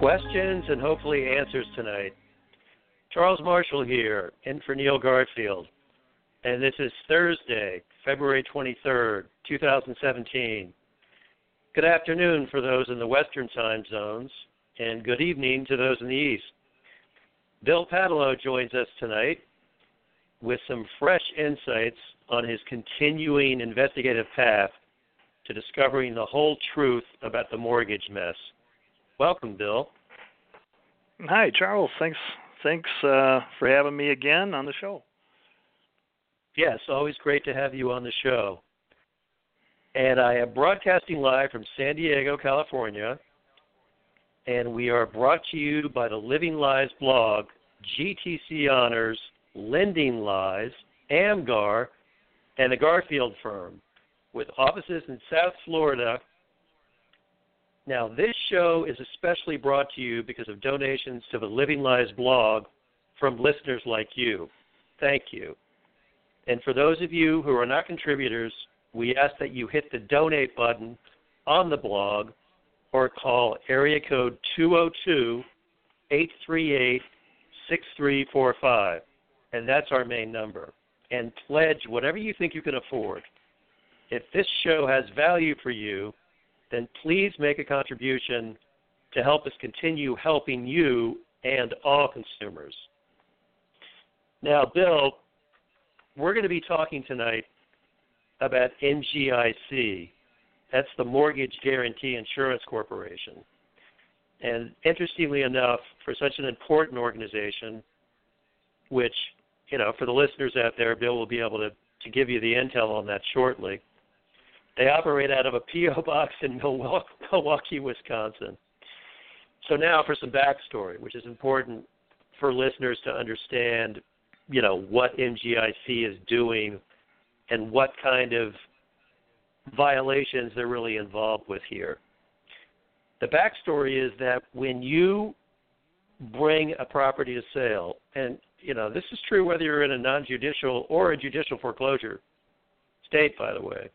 Questions and hopefully answers tonight. Charles Marshall here, in for Neil Garfield. And this is Thursday, February 23rd, 2017. Good afternoon for those in the Western time zones, and good evening to those in the East. Bill Paatalo joins us tonight with some fresh insights on his continuing investigative path to discovering the whole truth about the mortgage mess. Welcome, Bill. Hi, Charles. Thanks. Thanks uh, for having me again on the show. Yes, always great to have you on the show. And I am broadcasting live from San Diego, California. And we are brought to you by the Living Lies blog, GTC Honors, Lending Lies, AMGAR, and the Garfield Firm, with offices in South Florida now, this show is especially brought to you because of donations to the Living Lies blog from listeners like you. Thank you. And for those of you who are not contributors, we ask that you hit the donate button on the blog or call area code 202 838 6345. And that's our main number. And pledge whatever you think you can afford. If this show has value for you, then please make a contribution to help us continue helping you and all consumers. Now, Bill, we're going to be talking tonight about MGIC. That's the Mortgage Guarantee Insurance Corporation. And interestingly enough, for such an important organization, which, you know, for the listeners out there, Bill will be able to, to give you the intel on that shortly. They operate out of a P.O. box in Milwaukee, Wisconsin. So now for some backstory, which is important for listeners to understand, you know, what MGIC is doing and what kind of violations they're really involved with here. The backstory is that when you bring a property to sale, and you know this is true whether you're in a non-judicial or a judicial foreclosure state, by the way.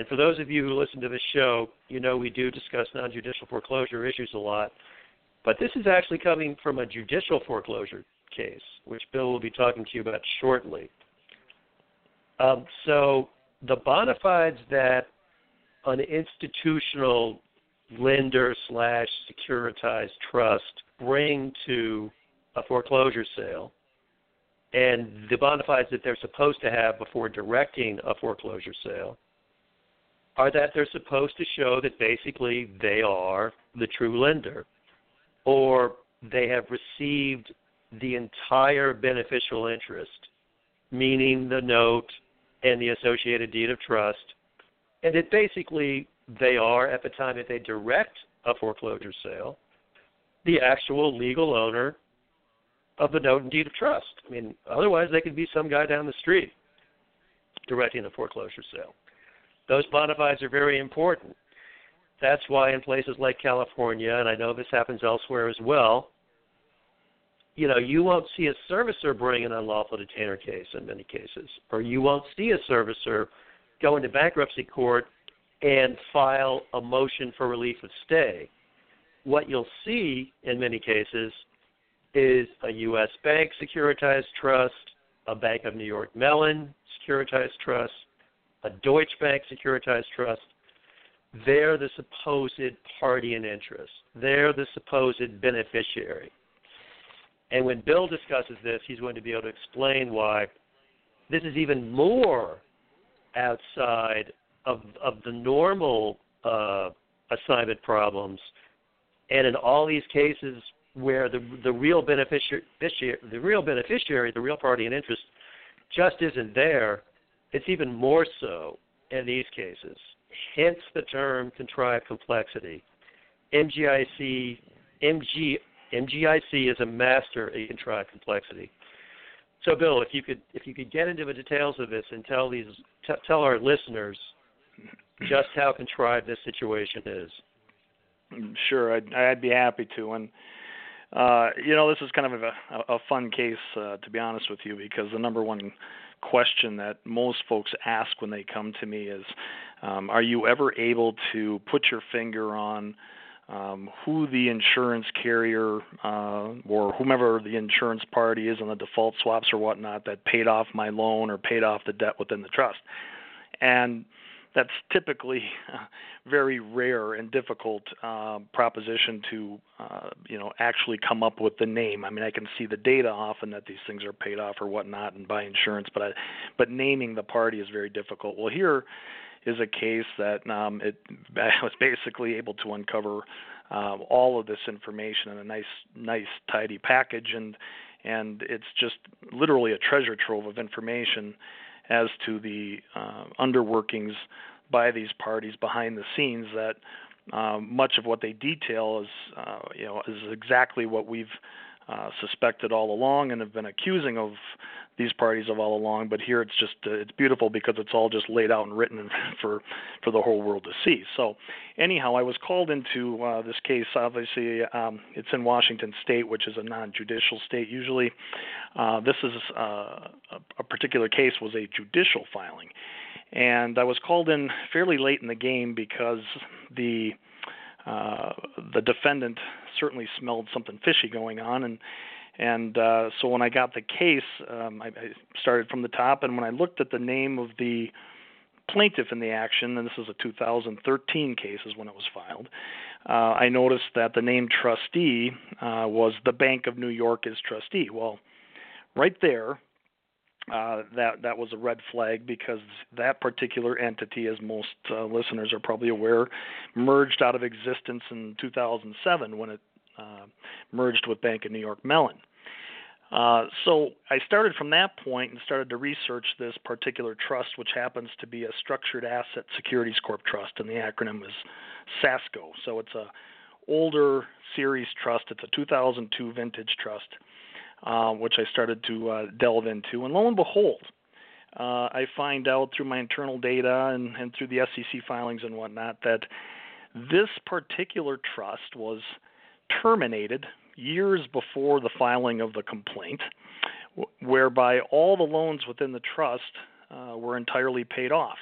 And for those of you who listen to this show, you know we do discuss non judicial foreclosure issues a lot. But this is actually coming from a judicial foreclosure case, which Bill will be talking to you about shortly. Um, so the bona fides that an institutional lender slash securitized trust bring to a foreclosure sale and the bona fides that they're supposed to have before directing a foreclosure sale are that they're supposed to show that basically they are the true lender or they have received the entire beneficial interest, meaning the note and the associated deed of trust, and that basically they are, at the time that they direct a foreclosure sale, the actual legal owner of the note and deed of trust. I mean, otherwise they could be some guy down the street directing a foreclosure sale. Those bona fides are very important. That's why in places like California, and I know this happens elsewhere as well, you know, you won't see a servicer bring an unlawful detainer case in many cases, or you won't see a servicer go into bankruptcy court and file a motion for relief of stay. What you'll see in many cases is a U.S. bank securitized trust, a Bank of New York Mellon securitized trust, a Deutsche Bank securitized trust, they're the supposed party in interest. They're the supposed beneficiary. And when Bill discusses this, he's going to be able to explain why this is even more outside of of the normal uh, assignment problems. And in all these cases where the the real beneficiary the real beneficiary, the real party in interest, just isn't there, it's even more so in these cases. Hence the term contrived complexity. MGIC MG MGIC is a master in contrived complexity. So, Bill, if you could if you could get into the details of this and tell these t- tell our listeners just how contrived this situation is. Sure, I'd, I'd be happy to. And uh, you know, this is kind of a, a fun case, uh, to be honest with you, because the number one question that most folks ask when they come to me is, um, "Are you ever able to put your finger on?" um, who the insurance carrier uh, or whomever the insurance party is on the default swaps or whatnot that paid off my loan or paid off the debt within the trust. And that's typically a very rare and difficult uh, proposition to uh, you know actually come up with the name. I mean, I can see the data often that these things are paid off or whatnot and buy insurance, but I, but naming the party is very difficult. Well, here is a case that um, it I was basically able to uncover uh, all of this information in a nice, nice, tidy package, and and it's just literally a treasure trove of information as to the uh, underworkings by these parties behind the scenes that um, much of what they detail is uh, you know is exactly what we've uh, suspected all along and have been accusing of these parties of all along. But here it's just uh, it's beautiful because it's all just laid out and written for for the whole world to see. So anyhow, I was called into uh, this case. Obviously, um, it's in Washington State, which is a non-judicial state. Usually, uh, this is uh, a particular case was a judicial filing, and I was called in fairly late in the game because the uh, the defendant certainly smelled something fishy going on, and and uh, so when I got the case, um, I, I started from the top, and when I looked at the name of the plaintiff in the action, and this is a 2013 case, is when it was filed. Uh, I noticed that the name trustee uh, was the Bank of New York as trustee. Well, right there, uh, that that was a red flag because that particular entity, as most uh, listeners are probably aware, merged out of existence in 2007 when it uh, merged with Bank of New York Mellon. Uh, so I started from that point and started to research this particular trust, which happens to be a Structured Asset Securities Corp trust, and the acronym is SASCO. So it's a older series trust. It's a 2002 vintage trust uh, which I started to uh, delve into. And lo and behold, uh, I find out through my internal data and, and through the SEC filings and whatnot that this particular trust was terminated years before the filing of the complaint, whereby all the loans within the trust uh, were entirely paid off.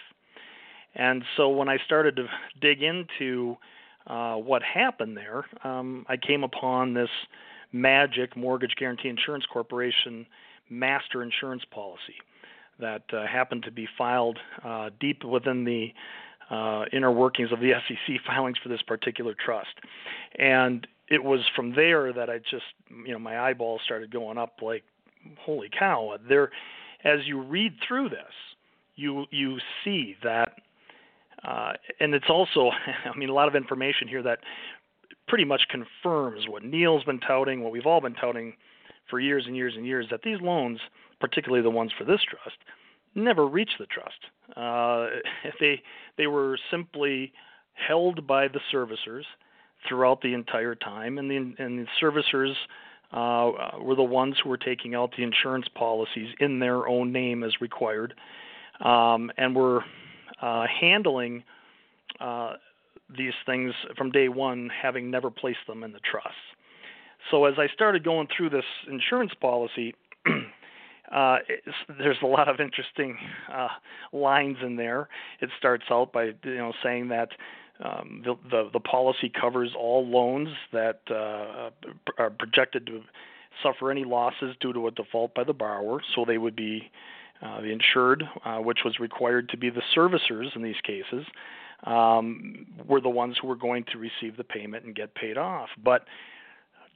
And so when I started to dig into uh, what happened there, um, I came upon this MAGIC Mortgage guarantee Insurance Corporation master insurance policy that uh, happened to be filed uh, deep within the uh, inner workings of the SEC filings for this particular trust. And it was from there that I just, you know, my eyeballs started going up like, holy cow! There, as you read through this, you you see that, uh, and it's also, I mean, a lot of information here that pretty much confirms what Neil's been touting, what we've all been touting for years and years and years, that these loans, particularly the ones for this trust, never reached the trust. Uh, they they were simply held by the servicers throughout the entire time, and the and the servicers uh, were the ones who were taking out the insurance policies in their own name as required, um, and were uh, handling uh, these things from day one, having never placed them in the trust. So as I started going through this insurance policy, uh, there's a lot of interesting uh, lines in there. It starts out by you know saying that um, the, the, the policy covers all loans that uh, are projected to suffer any losses due to a default by the borrower. So they would be uh, the insured, uh, which was required to be the servicers in these cases, um, were the ones who were going to receive the payment and get paid off. But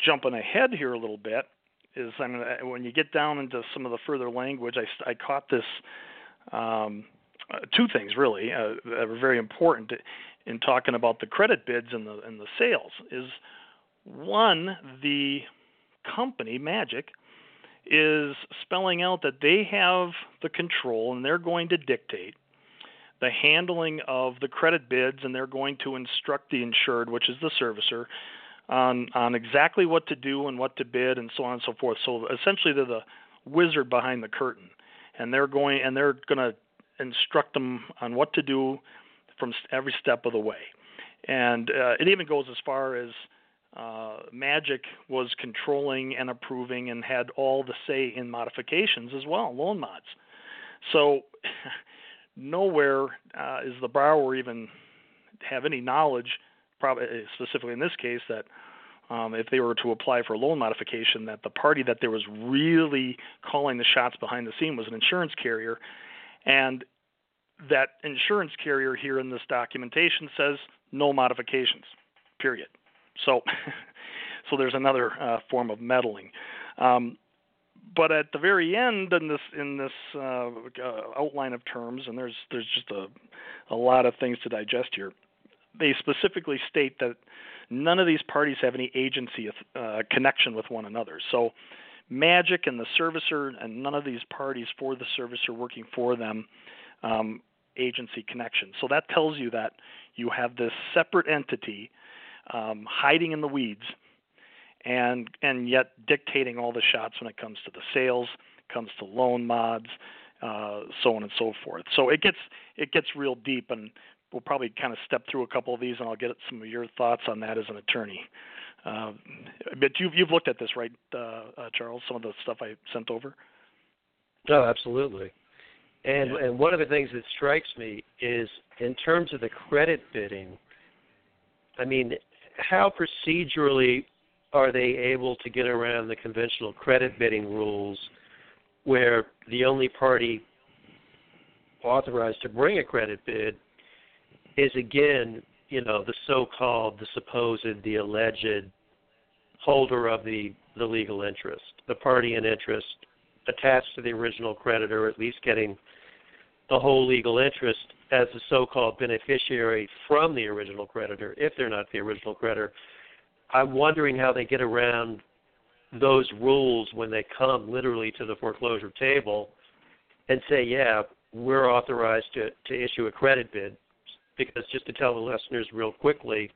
jumping ahead here a little bit is I mean, when you get down into some of the further language, I, I caught this um, uh, two things really uh, that are very important in talking about the credit bids and the and the sales is one the company Magic is spelling out that they have the control and they're going to dictate the handling of the credit bids and they're going to instruct the insured, which is the servicer, on on exactly what to do and what to bid and so on and so forth. So essentially, they're the wizard behind the curtain, and they're going and they're going to instruct them on what to do from every step of the way. And uh, it even goes as far as uh, Magic was controlling and approving and had all the say in modifications as well, loan mods. So nowhere uh, is the borrower even have any knowledge, probably specifically in this case, that um, if they were to apply for a loan modification, that the party that there was really calling the shots behind the scene was an insurance carrier, and that insurance carrier here in this documentation says no modifications, period. So, so there's another uh, form of meddling. Um, but at the very end in this in this uh, uh, outline of terms, and there's there's just a a lot of things to digest here. They specifically state that none of these parties have any agency uh, connection with one another. So, Magic and the servicer, and none of these parties for the servicer working for them, um, agency connection. So that tells you that you have this separate entity um, hiding in the weeds and and yet dictating all the shots when it comes to the sales, comes to loan mods, uh, so on and so forth. So it gets it gets real deep, and we'll probably kind of step through a couple of these, and I'll get some of your thoughts on that as an attorney. Uh, but you've you've looked at this, right, uh, uh, Charles? Some of the stuff I sent over. Oh, absolutely. And yeah. and one of the things that strikes me is in terms of the credit bidding. I mean, how procedurally are they able to get around the conventional credit bidding rules where the only party authorized to bring a credit bid is again, you know, the so-called, the supposed, the alleged holder of the the legal interest, the party in interest attached to the original creditor, at least getting the whole legal interest as the so-called beneficiary from the original creditor, if they're not the original creditor, I'm wondering how they get around those rules when they come literally to the foreclosure table and say, yeah, we're authorized to, to issue a credit bid. Because just to tell the listeners real quickly,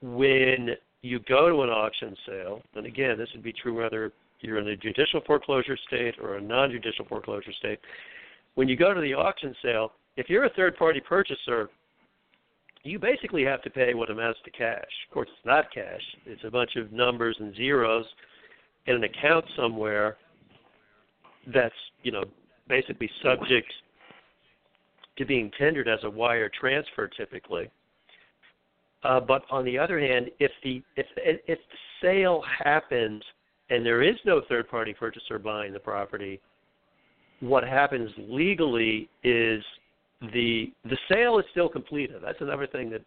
when you go to an auction sale, and again, this would be true whether you're in a judicial foreclosure state or a non judicial foreclosure state, when you go to the auction sale, if you're a third party purchaser, you basically have to pay what amounts to cash. Of course, it's not cash. It's a bunch of numbers and zeros in an account somewhere that's, you know, basically subject to being tendered as a wire transfer typically. Uh, but on the other hand, if the if if the sale happens and there is no third party purchaser buying the property, what happens legally is the the sale is still completed. That's another thing that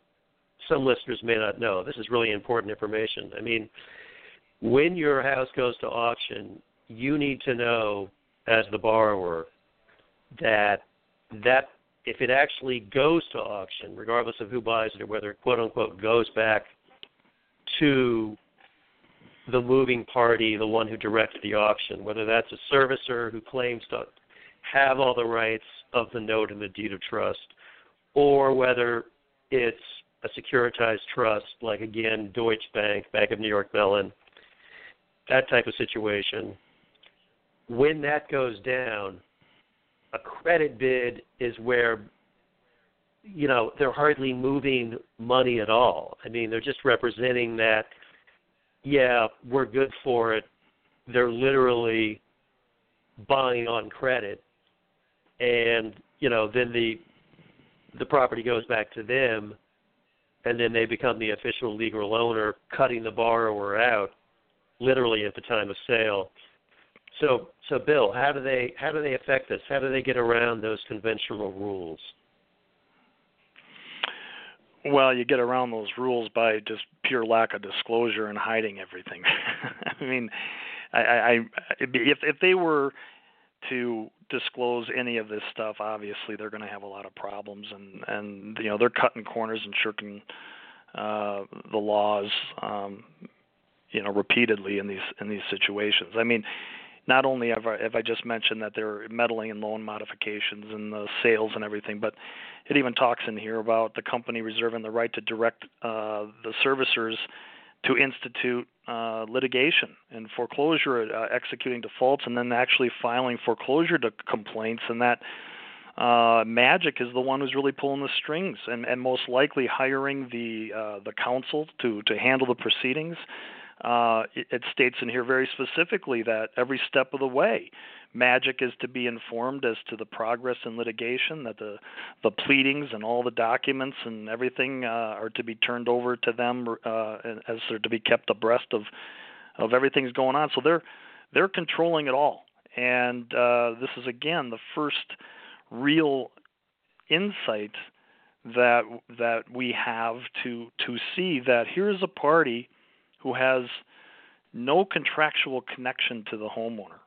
some listeners may not know. This is really important information. I mean, when your house goes to auction, you need to know as the borrower that that if it actually goes to auction, regardless of who buys it or whether it quote unquote goes back to the moving party, the one who directed the auction, whether that's a servicer who claims to have all the rights of the note and the deed of trust, or whether it's a securitized trust, like again Deutsche Bank, Bank of New York Mellon, that type of situation. When that goes down, a credit bid is where you know they're hardly moving money at all. I mean, they're just representing that. Yeah, we're good for it. They're literally buying on credit and you know then the the property goes back to them and then they become the official legal owner cutting the borrower out literally at the time of sale. So so bill how do they how do they affect this? How do they get around those conventional rules? Well, you get around those rules by just pure lack of disclosure and hiding everything. I mean, I, I, if if they were to disclose any of this stuff, obviously they're going to have a lot of problems, and and you know they're cutting corners and shirking uh, the laws, um, you know, repeatedly in these in these situations. I mean, not only have I, have I just mentioned that they're meddling in loan modifications and the sales and everything, but it even talks in here about the company reserving the right to direct uh, the servicers to institute uh, litigation and foreclosure, uh, executing defaults, and then actually filing foreclosure to complaints, and that uh, Magic is the one who's really pulling the strings and, and most likely hiring the uh, the counsel to to handle the proceedings. Uh, it, it states in here very specifically that every step of the way, Magic is to be informed as to the progress in litigation, that the the pleadings and all the documents and everything uh, are to be turned over to them uh, as they're to be kept abreast of of everything's going on. So they're they're controlling it all, and uh, this is again the first real insight that that we have to to see that here's a party who has no contractual connection to the homeowner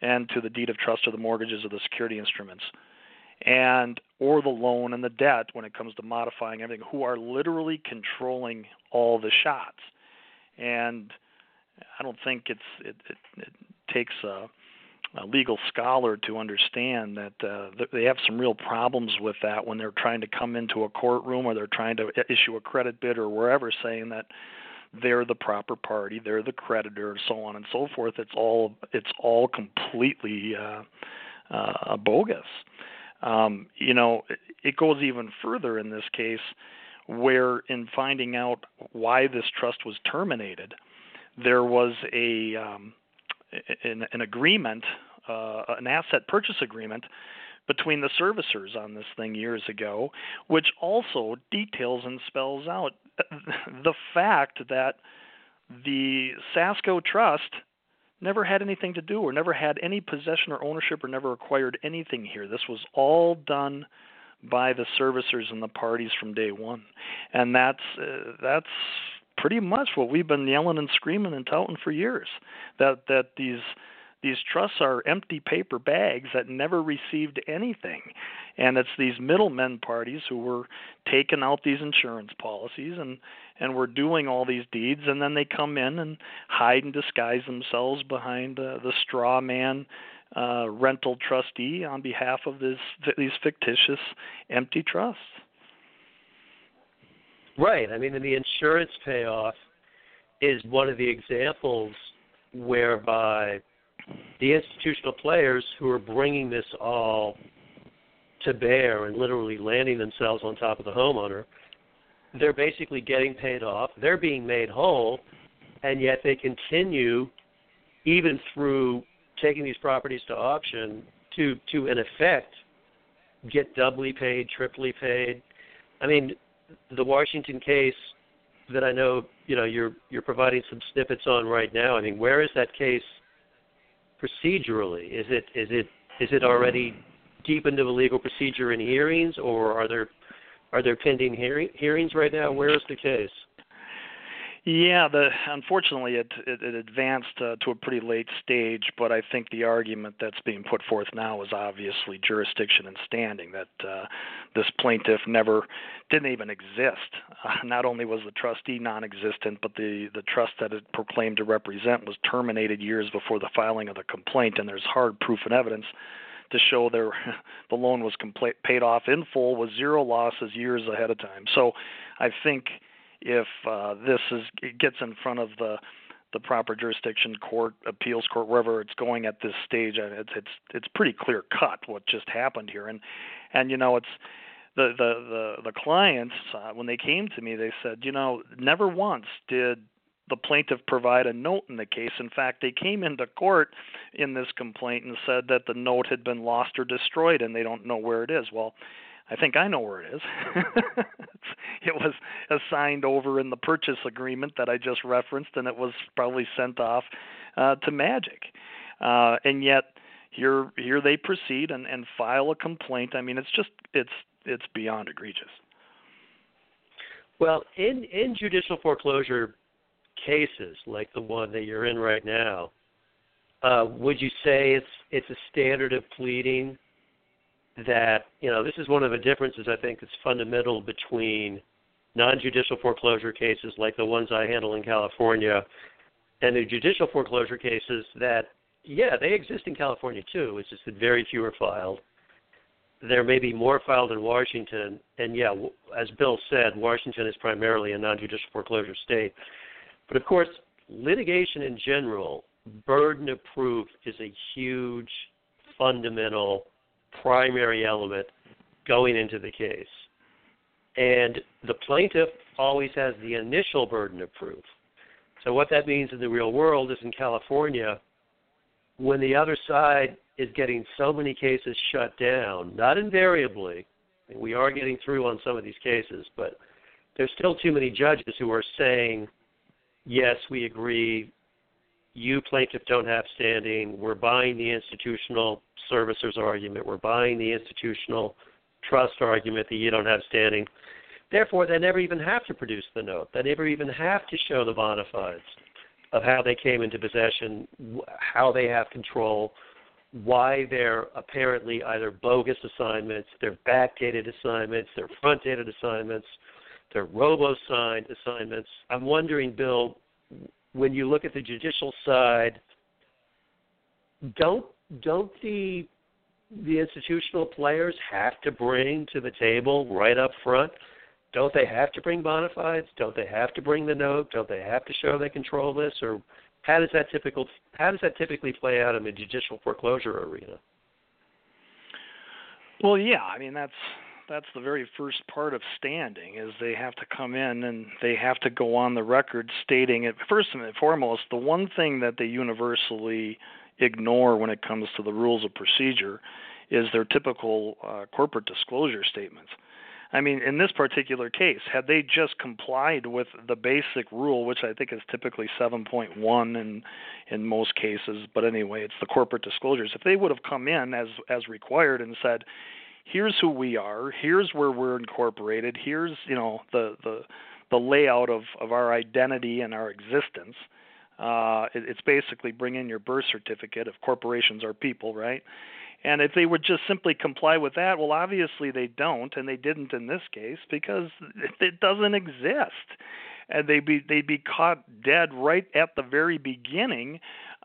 and to the deed of trust or the mortgages or the security instruments and or the loan and the debt when it comes to modifying everything who are literally controlling all the shots. And i don't think it's it, it, it takes a, a legal scholar to understand that uh, they have some real problems with that when they're trying to come into a courtroom or they're trying to issue a credit bid or wherever saying that they're the proper party, they're the creditor, so on and so forth. It's all it's all completely uh, uh, bogus. Um, you know, it goes even further in this case, where in finding out why this trust was terminated, there was a um, an, an agreement, uh, an asset purchase agreement between the servicers on this thing years ago, which also details and spells out the fact that the Sasco Trust never had anything to do or never had any possession or ownership or never acquired anything here. This was all done by the servicers and the parties from day one, and that's uh, that's pretty much what we've been yelling and screaming and touting for years. That that these these trusts are empty paper bags that never received anything. And it's these middlemen parties who were taking out these insurance policies and and were doing all these deeds and then they come in and hide and disguise themselves behind uh, the straw man uh, rental trustee on behalf of this these fictitious empty trusts. Right. I mean, the insurance payoff is one of the examples whereby the institutional players who are bringing this all to bear and literally landing themselves on top of the homeowner, they're basically getting paid off. They're being made whole, and yet they continue, even through taking these properties to auction, to to in effect get doubly paid, triply paid. I mean, the Washington case that I know you know you're you're providing some snippets on right now. I mean, where is that case procedurally? Is it is it is it already deep into the legal procedure in hearings, or are there are there pending hearing, hearings right now? Where is the case? Yeah, the unfortunately it it, it advanced uh, to a pretty late stage, but I think the argument that's being put forth now is obviously jurisdiction and standing that uh, this plaintiff never didn't even exist. Uh, not only was the trustee non-existent, but the the trust that it proclaimed to represent was terminated years before the filing of the complaint, and there's hard proof and evidence to show their the loan was complete, paid off in full with zero losses years ahead of time. So I think if uh, this is it gets in front of the the proper jurisdiction court appeals court wherever it's going at this stage it's it's it's pretty clear cut what just happened here. And and you know it's the the the the clients uh, when they came to me they said you know never once did the plaintiff provide a note in the case. In fact they came into court in this complaint and said that the note had been lost or destroyed and they don't know where it is. Well I think I know where it is. it was assigned over in the purchase agreement that I just referenced, and it was probably sent off uh, to Magic. Uh, and yet, here here they proceed and, and file a complaint. I mean, it's just it's it's beyond egregious. Well, in in judicial foreclosure cases like the one that you're in right now, uh, would you say it's it's a standard of pleading that you know this is one of the differences I think that's fundamental between non-judicial foreclosure cases like the ones I handle in California and the judicial foreclosure cases that yeah they exist in California too. It's just that very few are filed. There may be more filed in Washington, and yeah, as Bill said, Washington is primarily a non-judicial foreclosure state. But of course, litigation in general, burden of proof is a huge, fundamental, primary element going into the case. And the plaintiff always has the initial burden of proof. So, what that means in the real world is in California, when the other side is getting so many cases shut down, not invariably, we are getting through on some of these cases, but there's still too many judges who are saying, yes, we agree, you plaintiff don't have standing, we're buying the institutional servicers argument, we're buying the institutional trust argument that you don't have standing. Therefore, they never even have to produce the note. They never even have to show the bona fides of how they came into possession, how they have control, why they're apparently either bogus assignments, they're backdated assignments, they're front-dated assignments, they're robo-signed assignments. I'm wondering, Bill, when you look at the judicial side, don't don't the the institutional players have to bring to the table right up front? Don't they have to bring bona fides? Don't they have to bring the note? Don't they have to show they control this? Or how does that typical how does that typically play out in the judicial foreclosure arena? Well, yeah, I mean that's that's the very first part of standing is they have to come in and they have to go on the record stating it first and foremost the one thing that they universally ignore when it comes to the rules of procedure is their typical uh, corporate disclosure statements. I mean, in this particular case, had they just complied with the basic rule, which I think is typically 7.1 in in most cases, but anyway, it's the corporate disclosures. If they would have come in as as required and said, "Here's who we are. Here's where we're incorporated. Here's you know the the the layout of of our identity and our existence." Uh, it, it's basically bring in your birth certificate if corporations are people, right? And if they would just simply comply with that, well, obviously they don't, and they didn't in this case because it doesn't exist. And they'd be they'd be caught dead right at the very beginning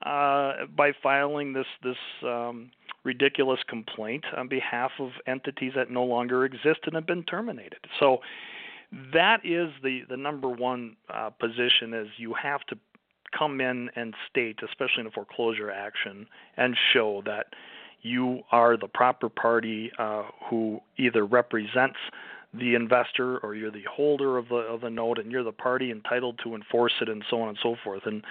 uh, by filing this this um, ridiculous complaint on behalf of entities that no longer exist and have been terminated. So that is the the number one uh, position is you have to come in and state, especially in a foreclosure action, and show that you are the proper party uh, who either represents the investor or you're the holder of the of the note and you're the party entitled to enforce it and so on and so forth. And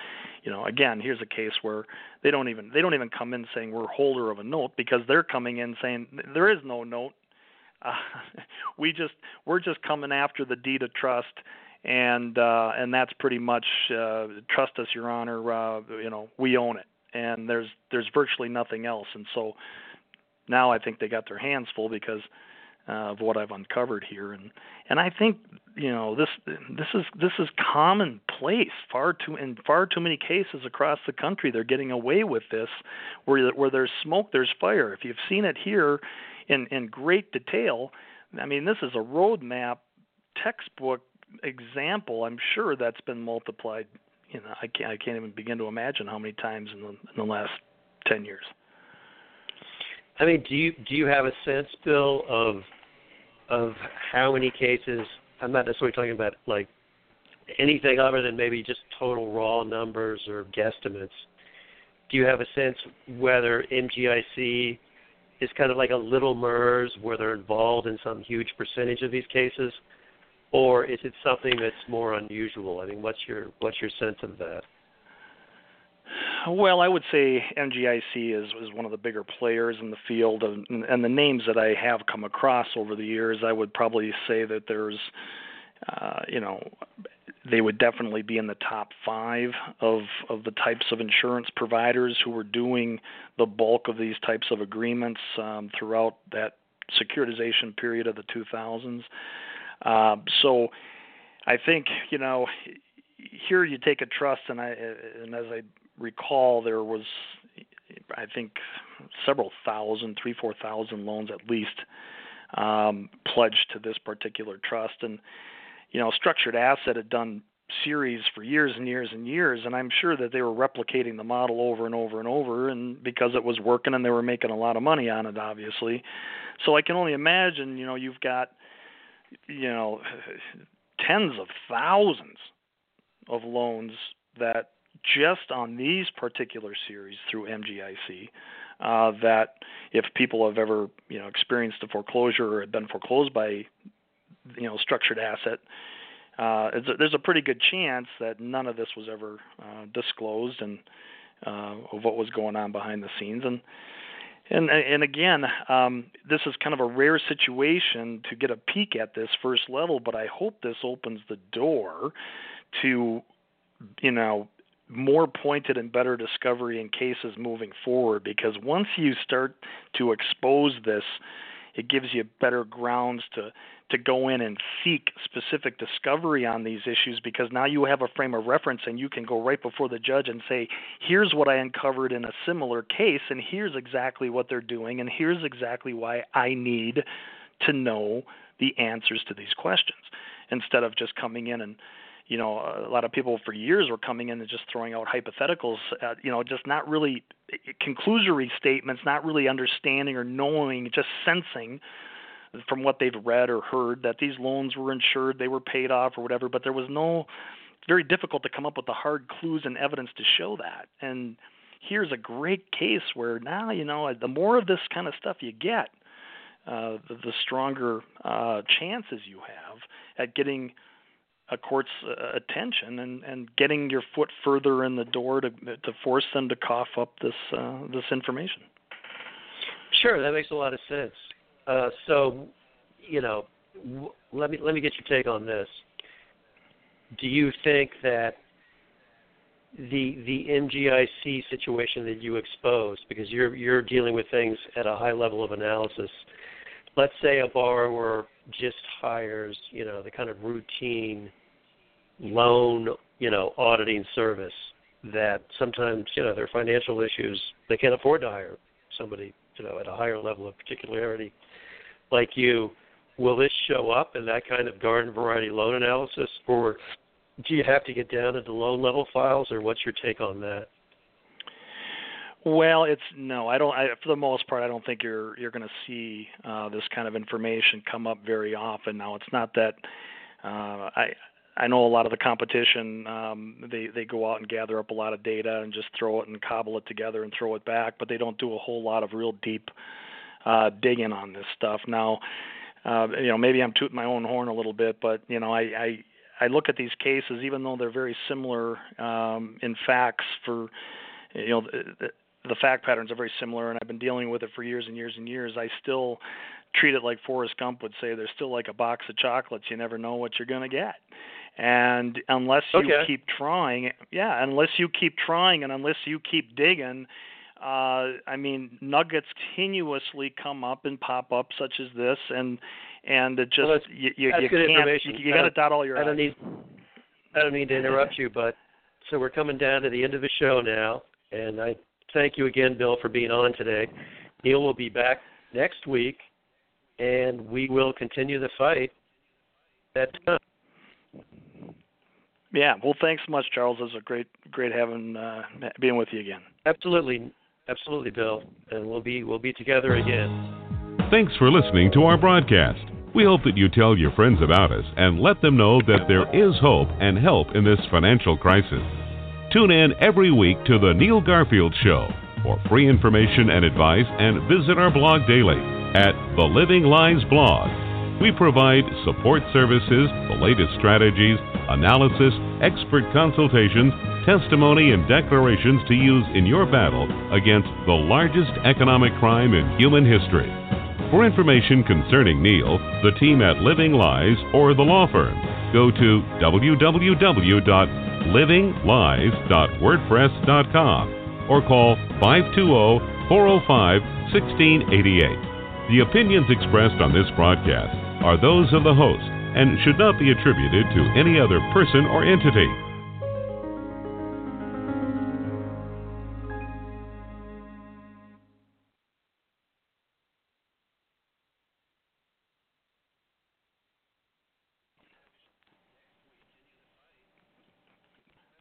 you know again here's a case where they don't even they don't even come in saying we're holder of a note because they're coming in saying there is no note. Uh, we just we're just coming after the deed of trust and uh and that's pretty much uh trust us your honor uh you know we own it. And there's there's virtually nothing else. And so now I think they got their hands full because uh, of what I've uncovered here, and and I think you know this this is this is commonplace. Far too in far too many cases across the country, they're getting away with this, where where there's smoke, there's fire. If you've seen it here in in great detail, I mean this is a roadmap textbook example. I'm sure that's been multiplied you know, I can't I can't even begin to imagine how many times in the in the last ten years. I mean, do you do you have a sense, Bill, of of how many cases? I'm not necessarily talking about like anything other than maybe just total raw numbers or guesstimates. Do you have a sense whether MGIC is kind of like a little MERS where they're involved in some huge percentage of these cases? or is it something that's more unusual? I mean, what's your what's your sense of that? Well, I would say MGIC is is one of the bigger players in the field, and, and the names that I have come across over the years, I would probably say that there's, uh, you know, they would definitely be in the top five of of the types of insurance providers who were doing the bulk of these types of agreements um, throughout that securitization period of the 2000s. Uh, so I think you know here you take a trust, and I and as I recall, there was I think several thousand, three four thousand loans at least um, pledged to this particular trust, and you know structured asset had done series for years and years and years and I'm sure that they were replicating the model over and over and over and because it was working and they were making a lot of money on it obviously. So I can only imagine, you know, you've got you know tens of thousands of loans that just on these particular series through MGIC uh, that if people have ever you know experienced a foreclosure or been foreclosed by you know structured asset uh, a, there's a pretty good chance that none of this was ever uh, disclosed and uh, of what was going on behind the scenes. And and and again um, this is kind of a rare situation to get a peek at this first level but I hope this opens the door to you know more pointed and better discovery in cases moving forward because once you start to expose this it gives you better grounds to to go in and seek specific discovery on these issues because now you have a frame of reference and you can go right before the judge and say, here's what I uncovered in a similar case, and here's exactly what they're doing, and here's exactly why I need to know the answers to these questions instead of just coming in and you know a lot of people for years were coming in and just throwing out hypotheticals uh, you know just not really conclusory statements not really understanding or knowing just sensing from what they've read or heard that these loans were insured, they were paid off or whatever, but there was no it's very difficult to come up with the hard clues and evidence to show that. And here's a great case where now, you know, the more of this kind of stuff you get, uh, the, the stronger uh, chances you have at getting a court's uh, attention and, and getting your foot further in the door to to force them to cough up this uh, this information. Sure, that makes a lot of sense. Uh, so, you know, w- let me let me get your take on this. Do you think that the the MGIC situation that you exposed, because you're you're dealing with things at a high level of analysis. Let's say a borrower just hires, you know, the kind of routine loan, you know, auditing service that sometimes, you know, their financial issues they can't afford to hire somebody, you know, at a higher level of particularity like you, will this show up in that kind of garden variety loan analysis, or do you have to get down into loan level files, or what's your take on that? Well, it's no. I don't. I, for the most part, I don't think you're you're going to see uh, this kind of information come up very often. Now, it's not that uh, I I know a lot of the competition um, they they go out and gather up a lot of data and just throw it and cobble it together and throw it back, but they don't do a whole lot of real deep uh, digging on this stuff. Now, uh, you know, maybe I'm tooting my own horn a little bit, but you know, I, I I look at these cases, even though they're very similar um, in facts. For you know, the, fact patterns are very similar, and I've been dealing with it for years and years and years. I still treat it like Forrest Gump would say. There's still like a box of chocolates. You never know what you're going to get. And unless you okay. keep trying, yeah, unless you keep trying and unless you keep digging, uh, I mean, nuggets continuously come up and pop up, such as this, and and it just well, you you, you can't you, you got to dot all your I don't I's. need I don't mean to interrupt you, but so we're coming down to the end of the show now, and I thank you again, Bill, for being on today. Neil will be back next week, and we will continue the fight. That's time. Yeah, well, thanks so much, Charles. It was a great, great having uh, being with you again. Absolutely, absolutely, Bill, and we'll be we'll be together again. Thanks for listening to our broadcast. We hope that you tell your friends about us and let them know that there is hope and help in this financial crisis. Tune in every week to The Neil Garfield Show for free information and advice and visit our blog daily at The Living Lies blog. We provide support services, the latest strategies, analysis, expert consultations, testimony, and declarations to use in your battle against the largest economic crime in human history. For information concerning Neil, the team at Living Lies, or the law firm, go to www.livinglies.wordpress.com or call 520 405 1688. The opinions expressed on this broadcast are those of the host and should not be attributed to any other person or entity.